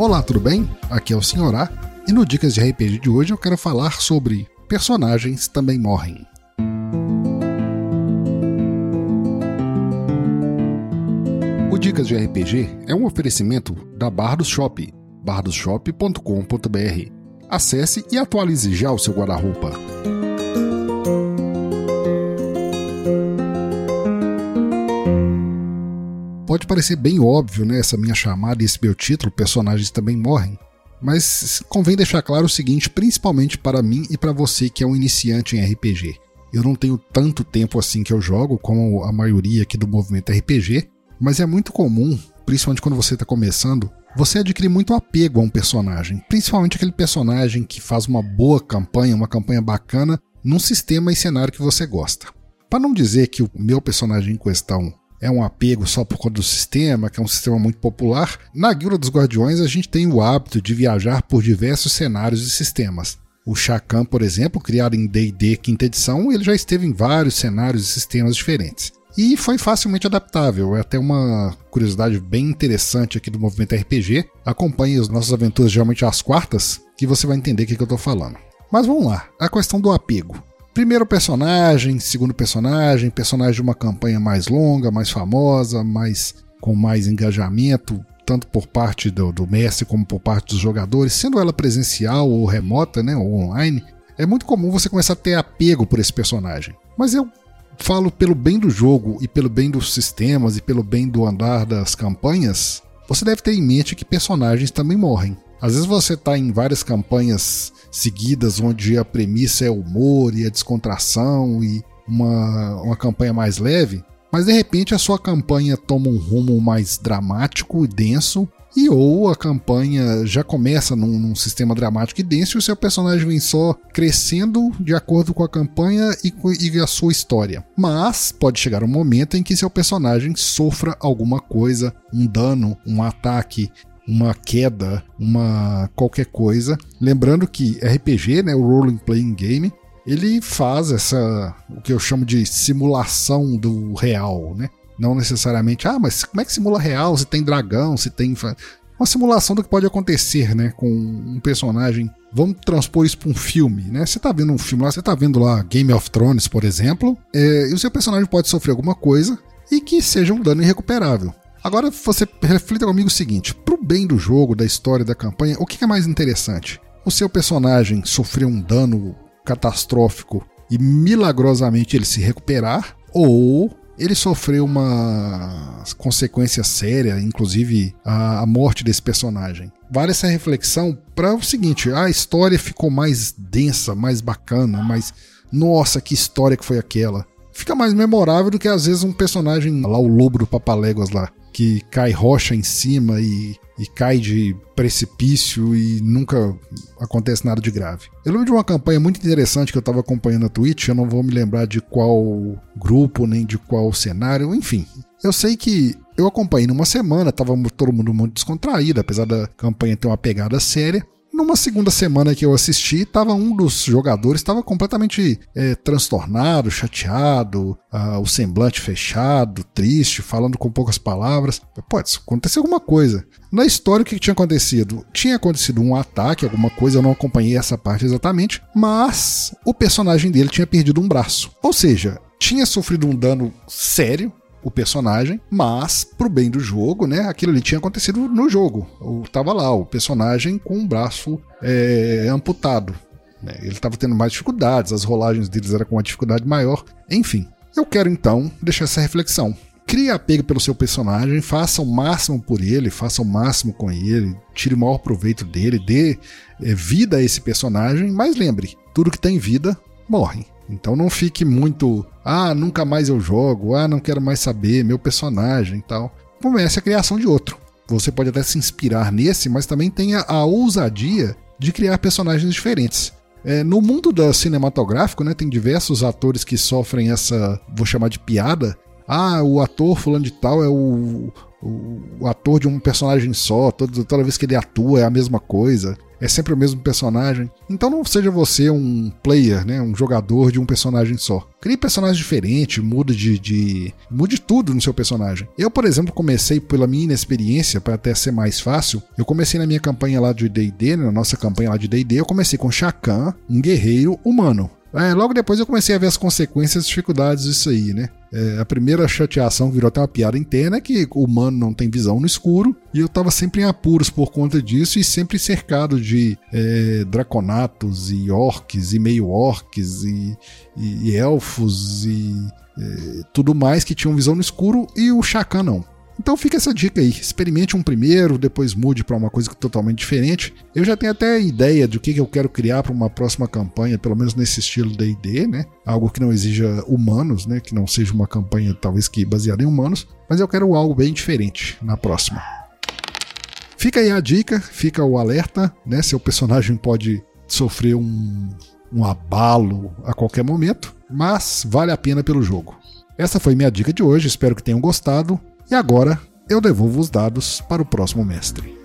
Olá, tudo bem? Aqui é o Senhorá e no Dicas de RPG de hoje eu quero falar sobre personagens também morrem. O Dicas de RPG é um oferecimento da Bardos Shop, bardosshop.com.br. Acesse e atualize já o seu guarda-roupa. Pode parecer bem óbvio, né, essa minha chamada e esse meu título, personagens também morrem. Mas convém deixar claro o seguinte, principalmente para mim e para você que é um iniciante em RPG. Eu não tenho tanto tempo assim que eu jogo, como a maioria aqui do movimento RPG, mas é muito comum, principalmente quando você está começando, você adquirir muito apego a um personagem, principalmente aquele personagem que faz uma boa campanha, uma campanha bacana, num sistema e cenário que você gosta. Para não dizer que o meu personagem em questão é um apego só por conta do sistema, que é um sistema muito popular. Na Guilda dos Guardiões, a gente tem o hábito de viajar por diversos cenários e sistemas. O Chacan, por exemplo, criado em D&D quinta edição, ele já esteve em vários cenários e sistemas diferentes. E foi facilmente adaptável, é até uma curiosidade bem interessante aqui do movimento RPG. Acompanhe as nossas aventuras geralmente às quartas, que você vai entender o que, que eu estou falando. Mas vamos lá, a questão do apego. Primeiro personagem, segundo personagem, personagem de uma campanha mais longa, mais famosa, mais com mais engajamento, tanto por parte do, do mestre como por parte dos jogadores, sendo ela presencial ou remota, né, ou online, é muito comum você começar a ter apego por esse personagem. Mas eu falo pelo bem do jogo e pelo bem dos sistemas e pelo bem do andar das campanhas, você deve ter em mente que personagens também morrem. Às vezes você está em várias campanhas seguidas onde a premissa é humor e a descontração e uma, uma campanha mais leve, mas de repente a sua campanha toma um rumo mais dramático e denso e ou a campanha já começa num, num, sistema dramático e denso e o seu personagem vem só crescendo de acordo com a campanha e, e, a sua história. Mas pode chegar um momento em que seu personagem sofra alguma coisa, um dano, um ataque, uma queda, uma qualquer coisa. Lembrando que RPG, né, o Role Playing Game, ele faz essa o que eu chamo de simulação do real, né? Não necessariamente, ah, mas como é que simula real? Se tem dragão, se tem uma simulação do que pode acontecer, né, com um personagem. Vamos transpor isso para um filme, né? Você tá vendo um filme lá, você tá vendo lá Game of Thrones, por exemplo, é, e o seu personagem pode sofrer alguma coisa e que seja um dano irrecuperável. Agora você reflita comigo o seguinte: bem do jogo, da história, da campanha, o que é mais interessante? O seu personagem sofrer um dano catastrófico e milagrosamente ele se recuperar, ou ele sofreu uma consequência séria, inclusive a, morte desse personagem. Vale essa reflexão para o seguinte: a história ficou mais densa, mais bacana, mais. Nossa, que história que foi aquela! Fica mais memorável do que às vezes um personagem lá, o lobo do Papaléguas lá, que cai rocha em cima e, e cai de precipício e nunca acontece nada de grave. Eu lembro de uma campanha muito interessante que eu estava acompanhando na Twitch, eu não vou me lembrar de qual grupo nem de qual cenário, enfim. Eu sei que eu acompanhei numa semana, tava todo mundo muito descontraído, apesar da campanha ter uma pegada séria. Numa segunda semana que eu assisti, tava um dos jogadores estava completamente é, transtornado, chateado, uh, o semblante fechado, triste, falando com poucas palavras. Pode acontecer alguma coisa. Na história, o que tinha acontecido? Tinha acontecido um ataque, alguma coisa, eu não acompanhei essa parte exatamente, mas o personagem dele tinha perdido um braço. Ou seja, tinha sofrido um dano sério, o personagem, mas pro bem do jogo, né? Aquilo ali tinha acontecido no jogo. O, tava lá, o personagem com o braço é, amputado. Né? Ele estava tendo mais dificuldades, as rolagens deles eram com uma dificuldade maior. Enfim, eu quero então deixar essa reflexão. Crie apego pelo seu personagem, faça o máximo por ele, faça o máximo com ele, tire o maior proveito dele, dê é, vida a esse personagem, mas lembre, tudo que tem vida morre. Então não fique muito, ah, nunca mais eu jogo, ah, não quero mais saber, meu personagem e tal. Comece a criação de outro. Você pode até se inspirar nesse, mas também tenha a ousadia de criar personagens diferentes. É, no mundo da cinematográfico, né, tem diversos atores que sofrem essa, vou chamar de piada. Ah, o ator fulano de tal é o, o, o ator de um personagem só, toda, toda vez que ele atua é a mesma coisa. É sempre o mesmo personagem. Então não seja você um player, né, um jogador de um personagem só. Crie personagens diferentes, mude de, de mude tudo no seu personagem. Eu, por exemplo, comecei pela minha inexperiência para até ser mais fácil. Eu comecei na minha campanha lá de D&D, né, na nossa campanha lá de D&D, eu comecei com Shakan, um guerreiro humano. É, logo depois eu comecei a ver as consequências e dificuldades disso aí, né? É, a primeira chateação virou até uma piada interna é que o humano não tem visão no escuro e eu tava sempre em apuros por conta disso e sempre cercado de é, draconatos e orques e meio-orques e, e, e, elfos e é, tudo mais que tinham visão no escuro e o Chacan não. Então fica essa dica aí, experimente um primeiro, depois mude para uma coisa totalmente diferente. Eu já tenho até ideia do que eu quero criar para uma próxima campanha, pelo menos nesse estilo D&D, né? Algo que não exija humanos, né? Que não seja uma campanha talvez que baseada em humanos, mas eu quero algo bem diferente na próxima. Fica aí a dica, fica o alerta, né? Seu personagem pode sofrer um, um abalo a qualquer momento, mas vale a pena pelo jogo. Essa foi minha dica de hoje, espero que tenham gostado. E agora eu devolvo os dados para o próximo mestre.